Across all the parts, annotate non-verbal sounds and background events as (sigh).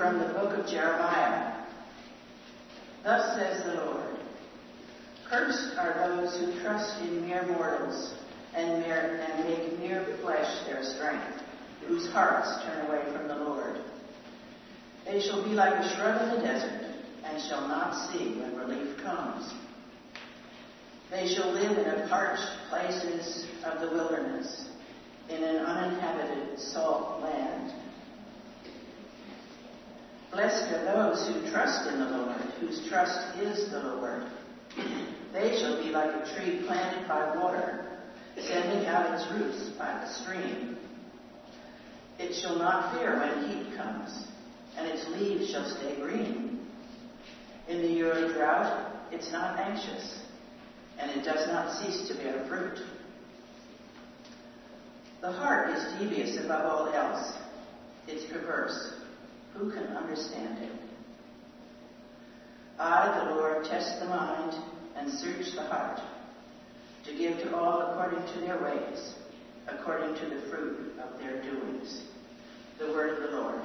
from the book of Jeremiah. Thus says the Lord Cursed are those who trust in mere mortals and, mere, and make mere flesh their strength, whose hearts turn away from the Lord. They shall be like a shrub in the desert, and shall not see when relief comes. They shall live in the parched places of the wilderness, in an uninhabited salt land. Blessed are those who trust in the Lord, whose trust is the Lord. They shall be like a tree planted by water, sending out its roots by the stream. It shall not fear when heat comes, and its leaves shall stay green. In the year of drought, it's not anxious, and it does not cease to bear fruit. The heart is devious above all else. It's perverse. Who can understand it? I, the Lord, test the mind and search the heart, to give to all according to their ways, according to the fruit of their doings. The word of the Lord.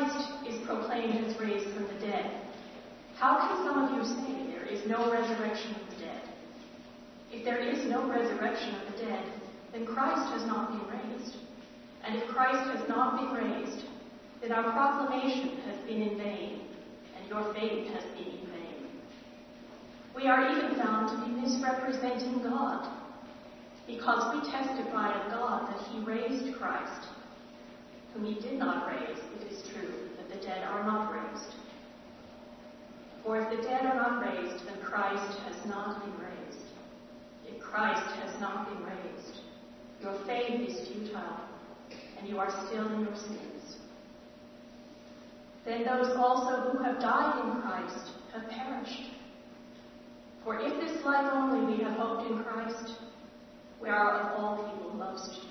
Christ is proclaimed as raised from the dead, how can some of you say there is no resurrection of the dead? If there is no resurrection of the dead, then Christ has not been raised. And if Christ has not been raised, then our proclamation has been in vain, and your faith has been in vain. We are even found to be misrepresenting God because we testify of God that he raised Christ, whom he did not raise, it is true that the dead are not raised. For if the dead are not raised, then Christ has not been raised. If Christ has not been raised, your faith is futile, and you are still in your sins. Then those also who have died in Christ have perished. For if this life only we have hoped in Christ, we are of all people most.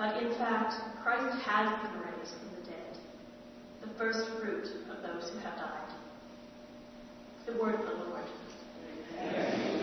But in fact, Christ has been raised from the dead, the first fruit of those who have died. The word of the Lord. Amen.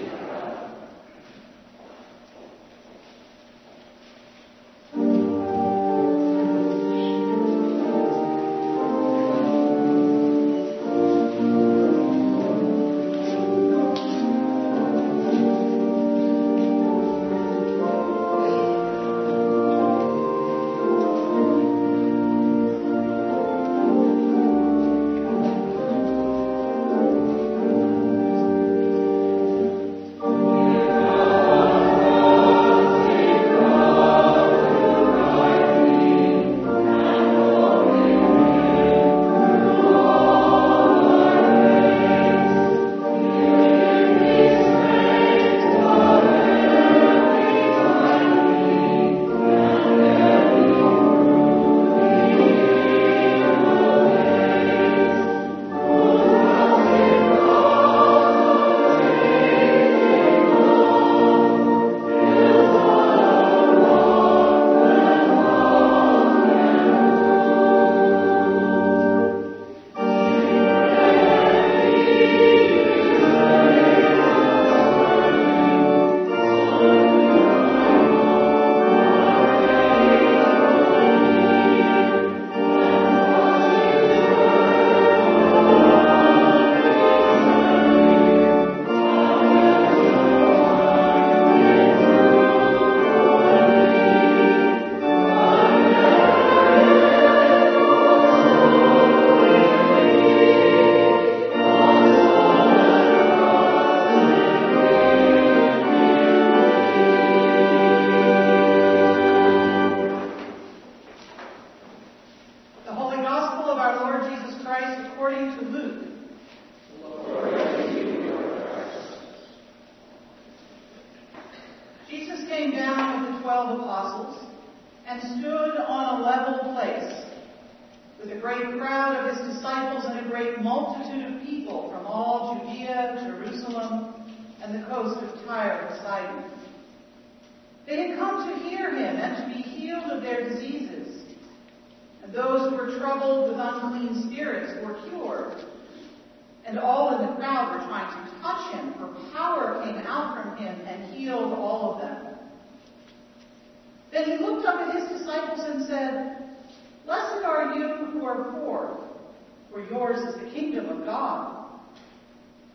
Yours is the kingdom of God.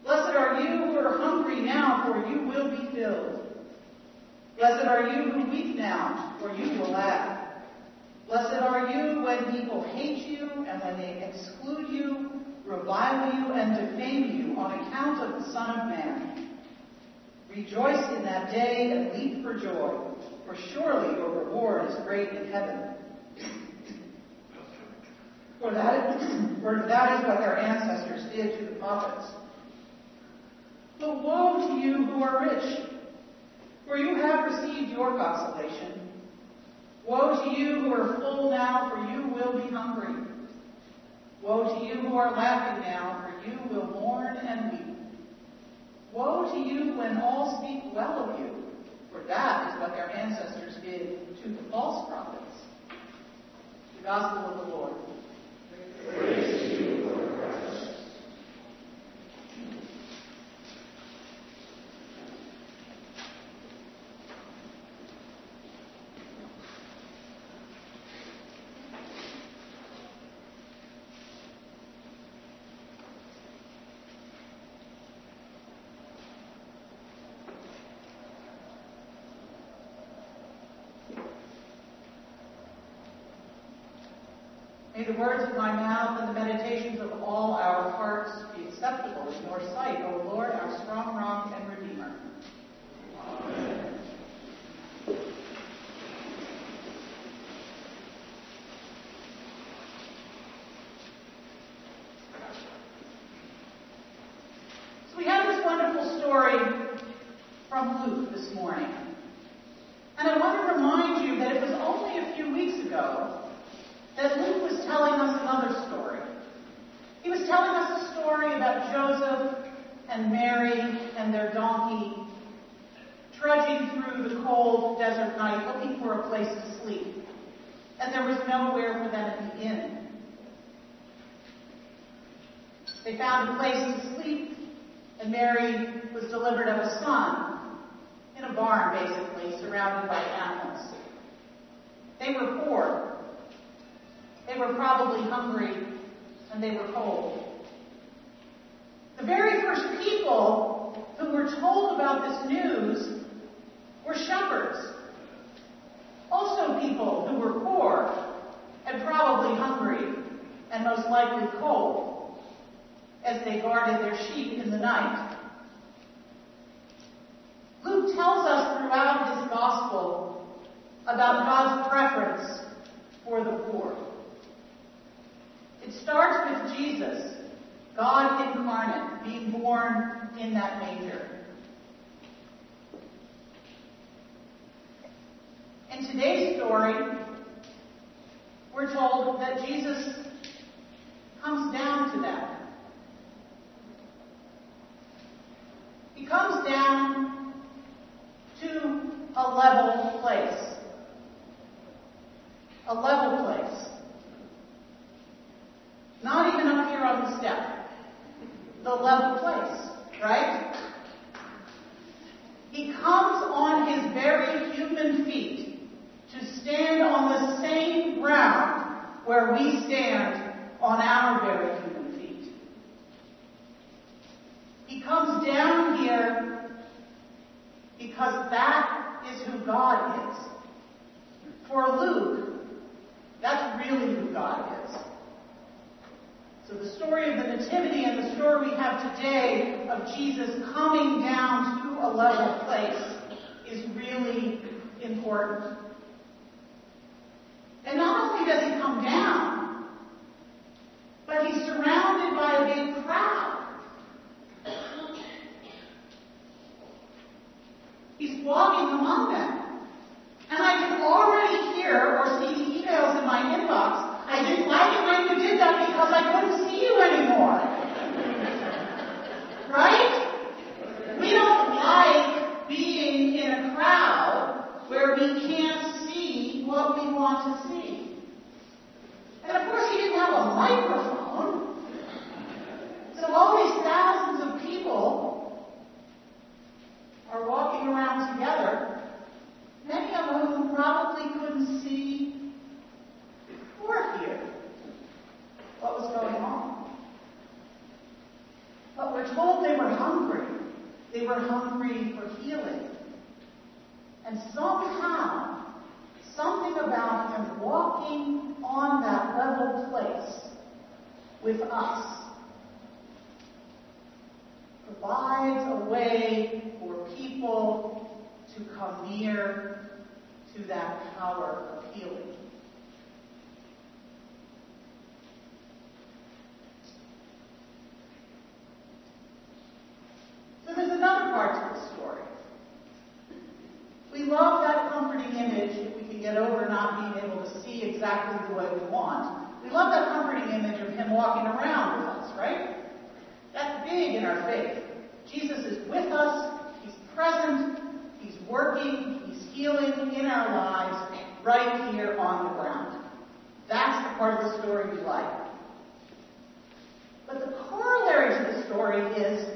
Blessed are you who are hungry now, for you will be filled. Blessed are you who weep now, for you will laugh. Blessed are you when people hate you and when they exclude you, revile you, and defame you on account of the Son of Man. Rejoice in that day and leap for joy, for surely your reward is great in heaven. For that, (clears throat) for that is what their ancestors did to the prophets. But woe to you who are rich, for you have received your consolation. Woe to you who are full now, for you will be hungry. Woe to you who are laughing now, for you will mourn and weep. Woe to you when all speak well of you, for that is what their ancestors did to the false prophets. The Gospel of the Lord. May the words of my and the meditations of all our hearts be acceptable in your sight, O Lord, our strong rock and redeemer. Amen. So we have this wonderful story from Luke this morning. And I want to remind you that it was only a few weeks ago that Luke was telling us another story. He was telling us a story about Joseph and Mary and their donkey trudging through the cold desert night looking for a place to sleep. And there was nowhere for them at the inn. They found a place to sleep, and Mary was delivered of a son in a barn, basically, surrounded by animals. They were poor, they were probably hungry and they were cold. The very first people who were told about this news were shepherds. Also people who were poor and probably hungry and most likely cold as they guarded their sheep in the night. Luke tells us throughout his gospel about God's preference for the poor. It starts with Jesus, God incarnate, being born in that manger. In today's story, we're told that Jesus comes down to that. He comes down to a level place. A level place. Not even up here on the step. The level place, right? He comes on his very human feet to stand on the same ground where we stand on our very human feet. He comes down here because that is who God is. For Luke, that's really who God is. So the story of the Nativity and the story we have today of Jesus coming down to a level place is really important. And not only does he come down, but he's surrounded by a big crowd. He's walking among them. And I can already hear or see the emails in my inbox. I didn't like it when you did that because I couldn't see you anymore. Right? We don't like being in a crowd where we can't see what we want to see. And of course, he didn't have a microphone. So all these thousands of people are walking around together, many of whom probably couldn't see what was going on. But we're told they were hungry. They were hungry for healing. And somehow, something about him walking on that level place with us provides a way for people to come near to that power of healing. To the story. We love that comforting image if we can get over not being able to see exactly the way we want. We love that comforting image of him walking around with us, right? That's big in our faith. Jesus is with us, he's present, he's working, he's healing in our lives right here on the ground. That's the part of the story we like. But the corollary to the story is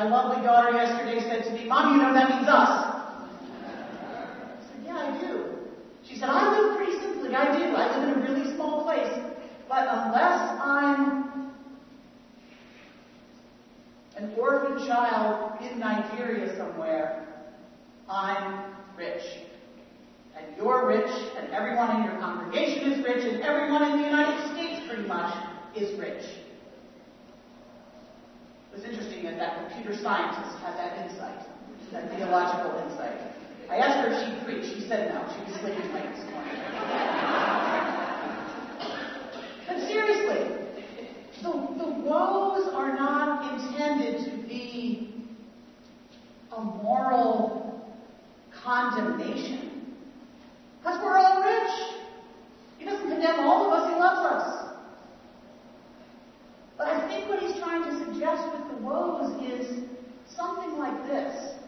My lovely daughter yesterday said to me, Mom, you know that means us. I said, Yeah, I do. She said, I live pretty simply. I do. I live in a really small place. But unless I'm an orphan child in Nigeria somewhere, I'm rich. And you're rich, and everyone in your congregation is rich, and everyone in the United States pretty much is rich. It was interesting that computer scientist had that insight, that theological insight. I asked her if she'd preach. She said no. She was sleeping late this morning. (laughs) but seriously, the, the woes are not intended to be a moral condemnation. Because we're all rich. He doesn't condemn all of us, he loves us. But I think what he's trying to suggest with the woes is something like this.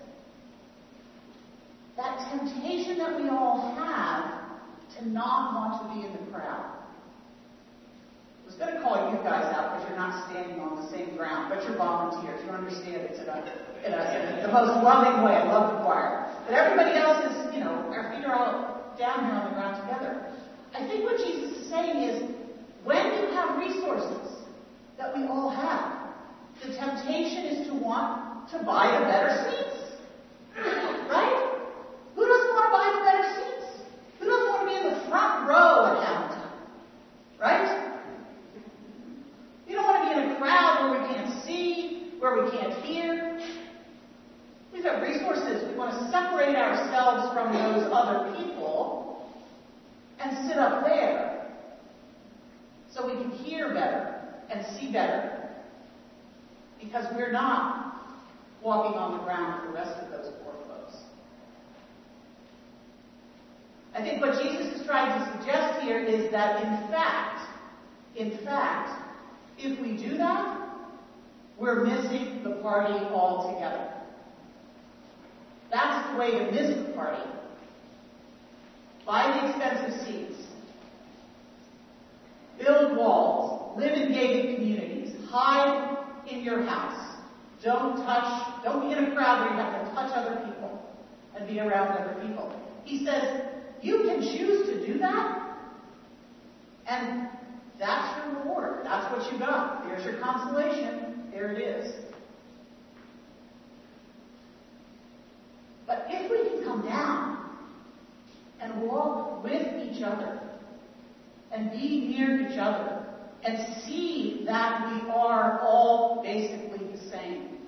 That temptation that we all have to not want to be in the crowd. I was going to call you guys out because you're not standing on the same ground, but you're volunteers. You understand it's in, a, in, a, in the most loving way. I love the choir. But everybody else is, you know, our feet are all down here on the ground together. I think what Jesus is saying is when you have resources that we all have, the temptation is to want to buy the better seats. Right? Who doesn't want to buy the better seats? Who doesn't want to be in the front row at Hamilton? Right? You don't want to be in a crowd where we can't see, where we can't hear. We've got resources. We want to separate ourselves from those other people and sit up there so we can hear better and see better because we're not walking on the ground with the rest of those poor folks. I think what Jesus is trying to suggest here is that in fact, in fact, If we do that, we're missing the party altogether. That's the way to miss the party. Buy the expensive seats. Build walls. Live in gated communities. Hide in your house. Don't touch, don't be in a crowd where you have to touch other people and be around other people. He says, you can choose to do that, and that's your reward. That's what you got. There's your consolation. There it is. But if we can come down and walk with each other and be near each other and see that we are all basically the same,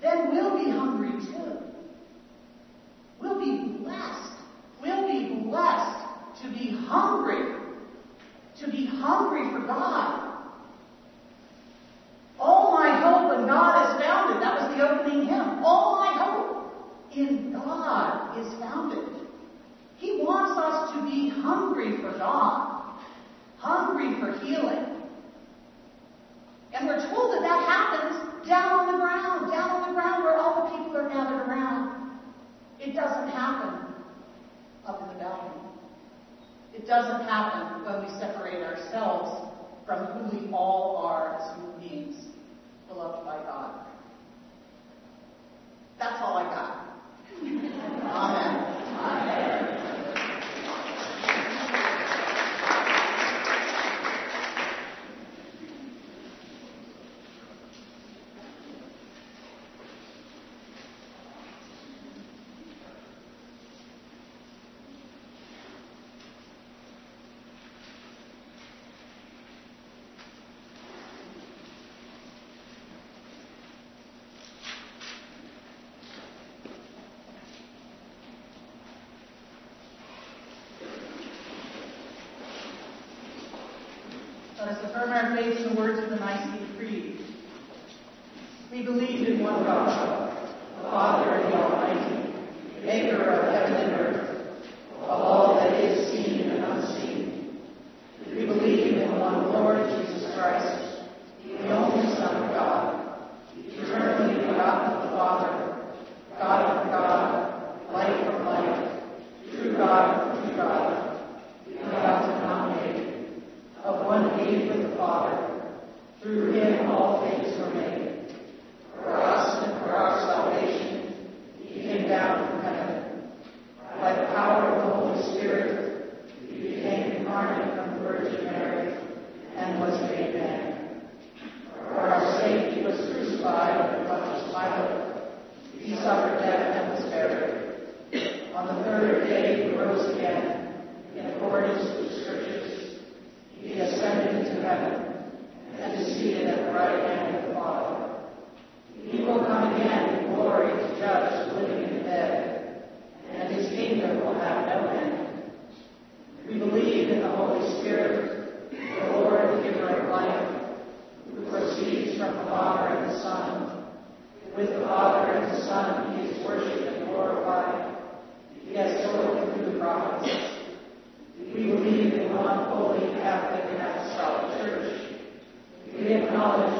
then we'll be hungry too. We'll be blessed. We'll be blessed to be hungry, to be hungry for God. All my hope in God is founded. That was the opening hymn. All my hope in God is founded. He wants us to be hungry for God, hungry for healing. And we're told that that happens down on the ground, down on the ground where all the people are gathered around. It doesn't happen up in the balcony. It doesn't happen when we separate ourselves from who we all are as human beings, beloved by God. That's all I got. (laughs) Amen. Amen. Let us affirm our faith in the words of the Nicene Creed. We believe in one God, the Father the Almighty, maker of heaven and earth, of all that is seen and unseen. We believe in one Lord Jesus Christ, the only Son of God, eternally begotten of the Father, God of God, light from light, true God from true God, without denominated, of one faith with the Father. Through him all things were made. For us and for our salvation, he came down from heaven. By the power of the Holy Spirit, he became incarnate from the Virgin Mary and was made man. For our sake he was crucified under Pontius Pilate. He suffered death and was buried. On the third day he rose again, in accordance with the Scriptures. He ascended into heaven and is seated at the right hand of the Father. He will come again in glory to judge the living and the dead, and his kingdom will have no end. We believe in the Holy Spirit, the Lord, the giver of life, who proceeds from the Father and the Son. With the Father and the Son he is worshipped and glorified. He has spoken through the prophets. We believe in one holy Catholic and Apostolic Church. We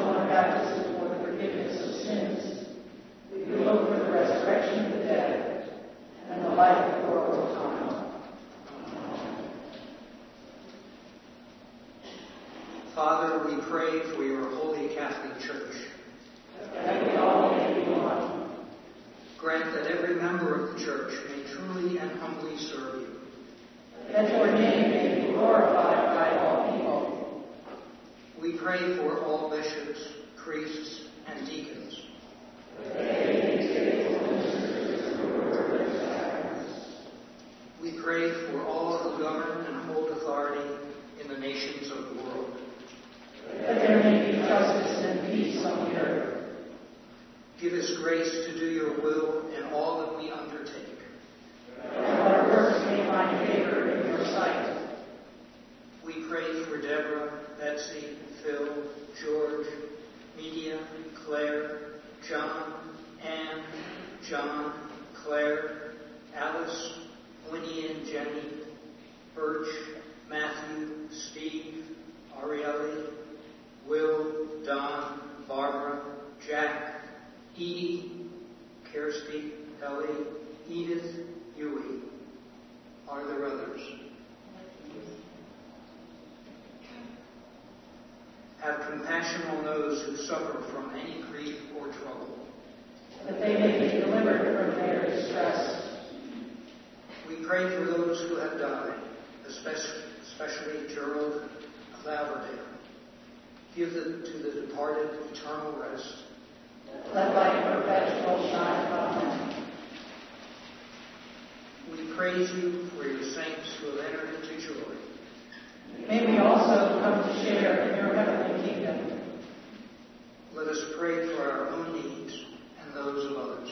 to share in your heavenly kingdom. Let us pray for our own needs and those of others.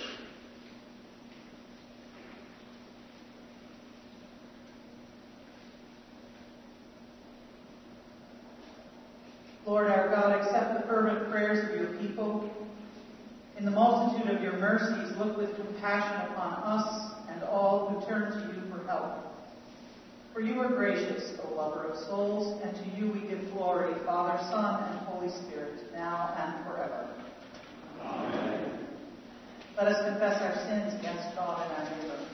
Lord our God, accept the fervent prayers of your people. In the multitude of your mercies, look with compassion upon us and all who turn to you for you are gracious, O lover of souls, and to you we give glory, Father, Son, and Holy Spirit, now and forever. Amen. Let us confess our sins against God and our neighbor.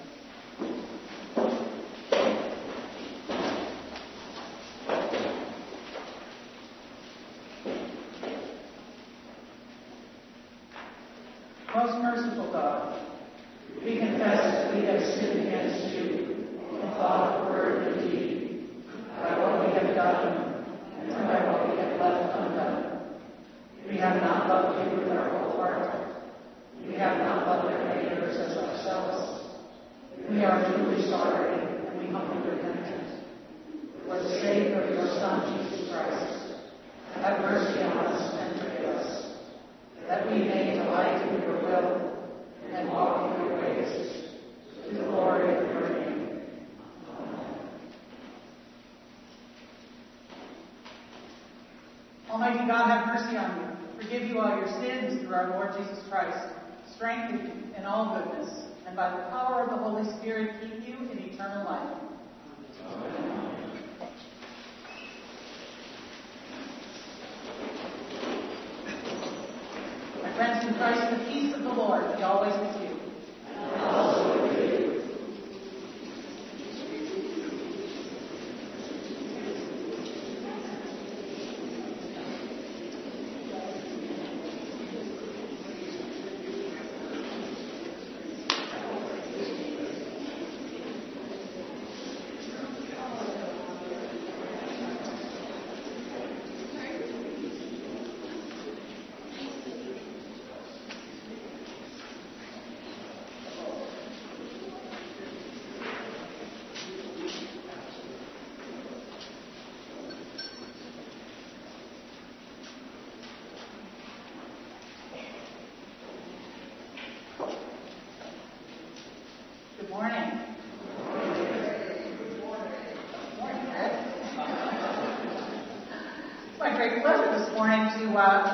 great pleasure this morning to uh,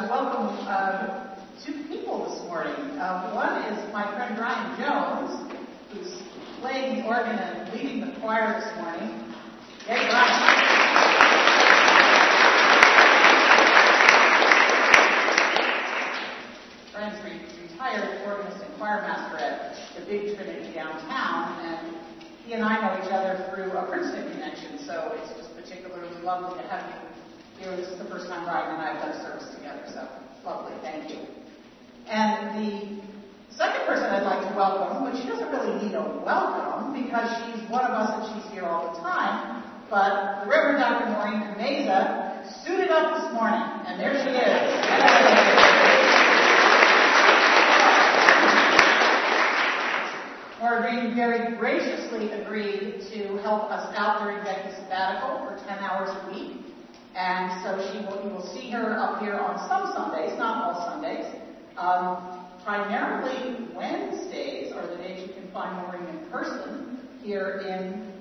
here on some Sundays, not all Sundays. Um, primarily Wednesdays are the days you can find Maureen in person here in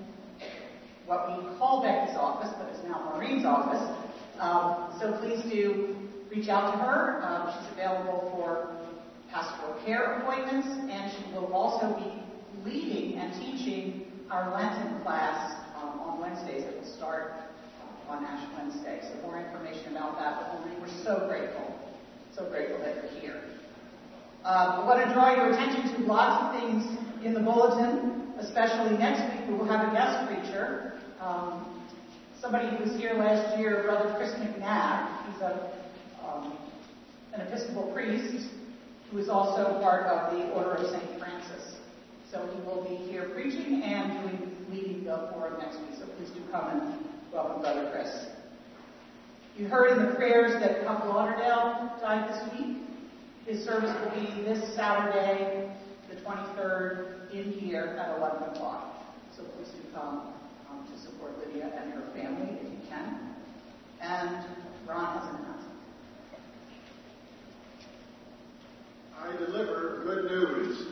what we call Becky's office, but is now Maureen's office. Um, so please do reach out to her. Um, she's available for pastoral care appointments, and she will also be leading and teaching our Lenten class um, on Wednesdays It will start on Ash Wednesday. So more information about that. But we're, we're so grateful, so grateful that you're here. Uh, want to draw your attention to lots of things in the bulletin, especially next week. We will have a guest preacher. Um, somebody who was here last year, Brother Chris McNabb. He's a, um, an Episcopal priest who is also part of the Order of St. Francis. So he will be here preaching and doing leading the forum next week. So please do come and welcome Brother Chris. You heard in the prayers that Pop Lauderdale died this week. His service will be this Saturday, the 23rd, in here at 11 o'clock. So please do come um, to support Lydia and her family if you can. And Ron has an announcement. I deliver good news.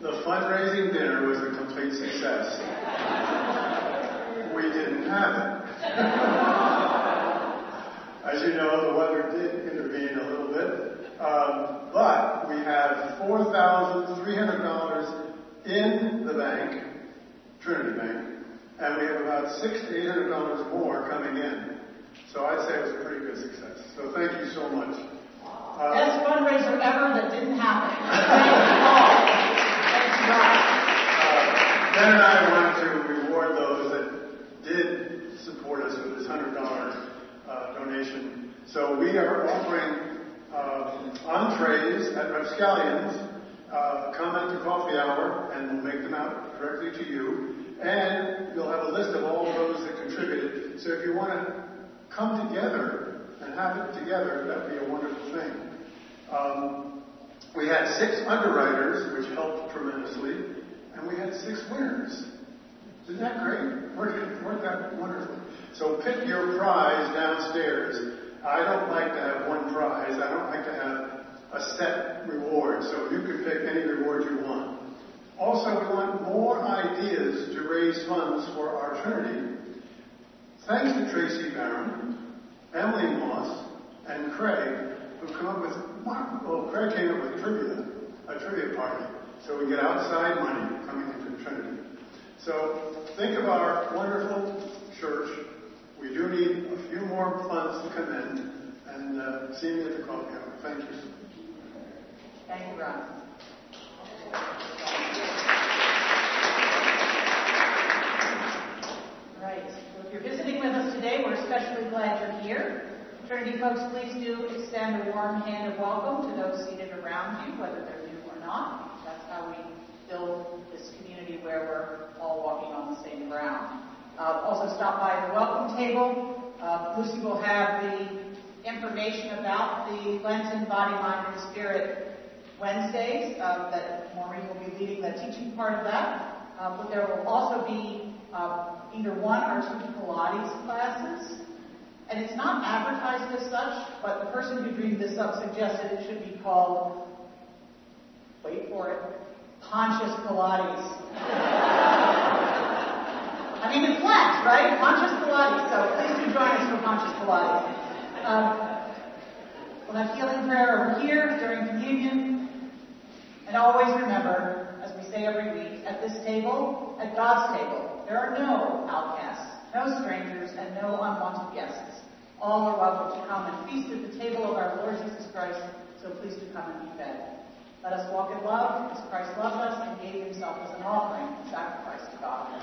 The fundraising dinner was a complete success. We didn't have it. (laughs) As you know, the weather did intervene a little bit. Um, but we have $4,300 in the bank, Trinity Bank, and we have about six to eight hundred dollars more coming in. So I'd say it was a pretty good success. So thank you so much. Uh, Best fundraiser ever that didn't happen. (laughs) Thank you all. Uh, ben and I wanted to reward those that did support us with this hundred dollar uh, donation. So we are offering uh, entrees at Rapscallions. Uh, come at the coffee hour and we'll make them out directly to you. And you'll have a list of all those that contributed. So if you want to come together and have it together, that'd be a wonderful thing. Um, we had six underwriters, which helped tremendously, and we had six winners. Isn't that great? Worked out wonderfully. So pick your prize downstairs. I don't like to have one prize. I don't like to have a set reward. So you can pick any reward you want. Also, we want more ideas to raise funds for our Trinity. Thanks to Tracy Barron, Emily Moss, and Craig, who come up with, well, Craig came up with trivia, a trivia party. So we get outside money coming into Trinity. So think of our wonderful church. We do need a few more funds to come in. And uh, see me at the coffee hour. Thank you. Thank you, Ron. Right. Well, if you're visiting with us today, we're especially glad you're here. Trinity folks, please do extend a warm hand of welcome to those seated around you, whether they're new or not. That's how we build community where we're all walking on the same ground. Uh, also, stop by the welcome table. Uh, Lucy will have the information about the Lenten Body, Mind, and Spirit Wednesdays uh, that Maureen will be leading the teaching part of that. Uh, but there will also be uh, either one or two Pilates classes. And it's not advertised as such, but the person who dreamed this up suggested it should be called, wait for it, conscious Pilates. I mean, it's Lent, right? Conscious Pilates. So please do join us for Conscious Pilates. Um, we'll have healing prayer over here during communion. And always remember, as we say every week, at this table, at God's table, there are no outcasts, no strangers, and no unwanted guests. All are welcome to come and feast at the table of our Lord Jesus Christ, so please do come and be fed. Let us walk in love as Christ loved us and gave himself as an offering and sacrifice to God.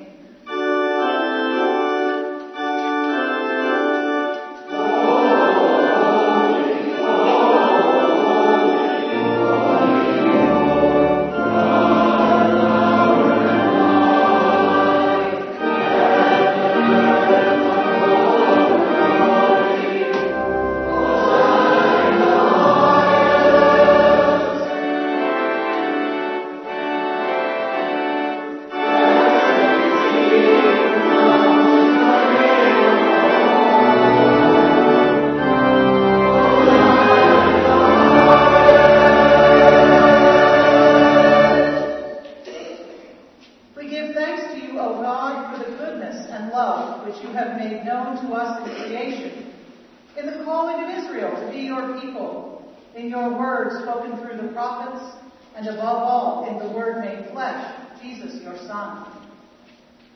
Your Son.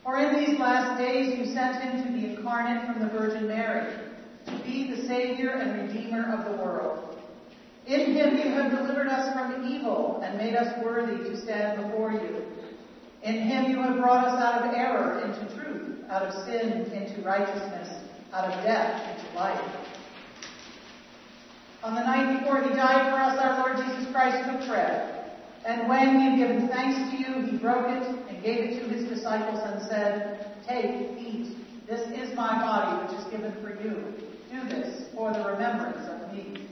For in these last days you sent him to be incarnate from the Virgin Mary, to be the Savior and Redeemer of the world. In him you have delivered us from evil and made us worthy to stand before you. In him you have brought us out of error into truth, out of sin into righteousness, out of death into life. On the night before he died for us, our Lord Jesus Christ took bread. And when he had given thanks to you, he broke it gave it to his disciples and said, Take, eat. This is my body which is given for you. Do this for the remembrance of me.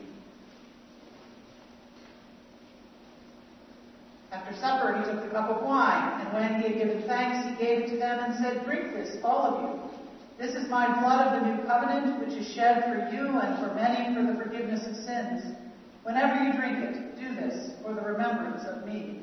After supper, he took the cup of wine, and when he had given thanks, he gave it to them and said, Drink this, all of you. This is my blood of the new covenant, which is shed for you and for many for the forgiveness of sins. Whenever you drink it, do this for the remembrance of me.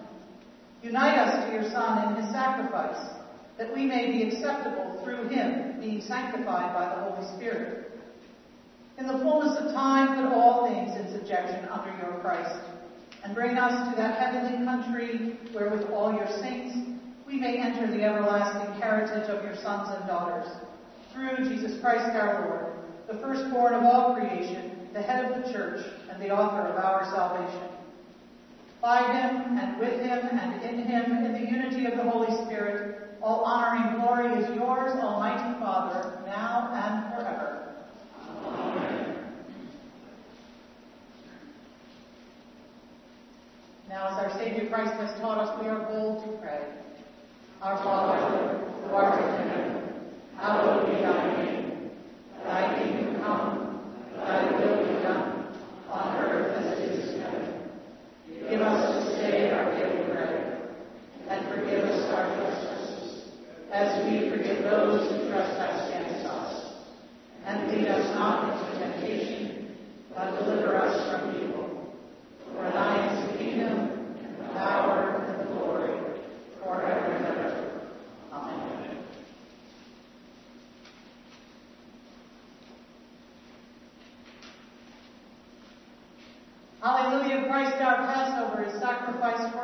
Unite us to your Son in his sacrifice, that we may be acceptable through him, being sanctified by the Holy Spirit. In the fullness of time, put all things in subjection under your Christ, and bring us to that heavenly country where with all your saints we may enter the everlasting heritage of your sons and daughters. Through Jesus Christ our Lord, the firstborn of all creation, the head of the church, and the author of our salvation. By him, and with him, and in him, in the unity of the Holy Spirit, all honor and glory is yours, Almighty Father, now and forever. Now, as our Savior Christ has taught us, we are bold to pray. Our Father, who art in heaven, hallowed be thy name. Thy kingdom come, thy will be done, on earth as it is in heaven. Give us this day our daily bread, and forgive us our trespasses, as we forgive those who trespass against us. And lead us not into temptation, but deliver us from evil. For thine is the kingdom, and the power, and the glory, forever and ever. Amen. Hallelujah, Christ our Passover is sacrificed for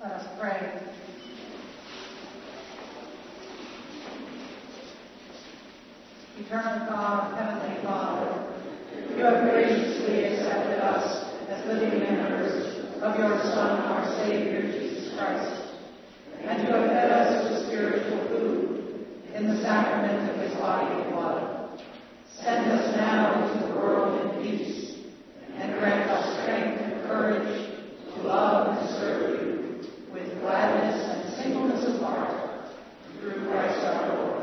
pray. Eternal God, Heavenly Father, you have graciously accepted us as living members of your Son, our Savior, Jesus Christ, and you have fed us with spiritual food in the sacrament of his body and blood. Send us now into the world in peace, and grant us strength and courage to love and serve you with gladness and singleness of heart through Christ our Lord.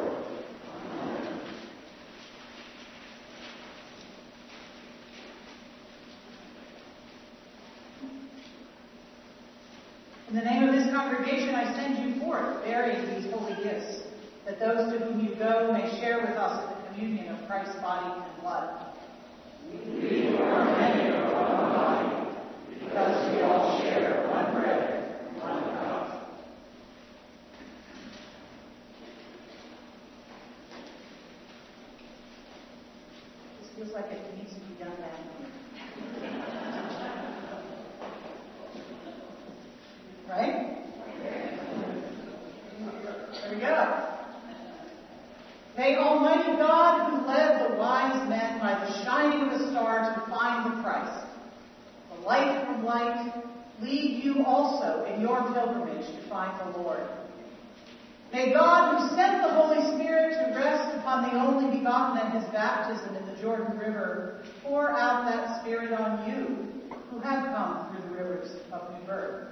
In the name of this congregation, I send you forth bearing these holy gifts, that those to whom you go may share with us in the communion of Christ's body and blood. We are many of one body, because we all share one bread, one cup. This feels like it needs to be done that way. Right? There we go. May Almighty God, who led the wise men by the shining of a star to find the Christ, the light from light, lead you also in your pilgrimage to find the Lord. May God, who sent the Holy Spirit to rest upon the only begotten at his baptism in the Jordan River, pour out that Spirit on you who have come through the rivers of new birth.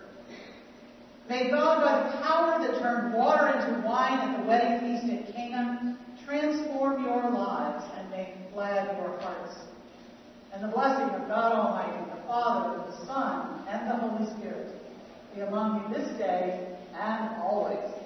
God, by the power that turned water into wine at the wedding feast at Cana, transform your lives and make glad your hearts. And the blessing of God Almighty, the Father, the Son, and the Holy Spirit be among you this day and always.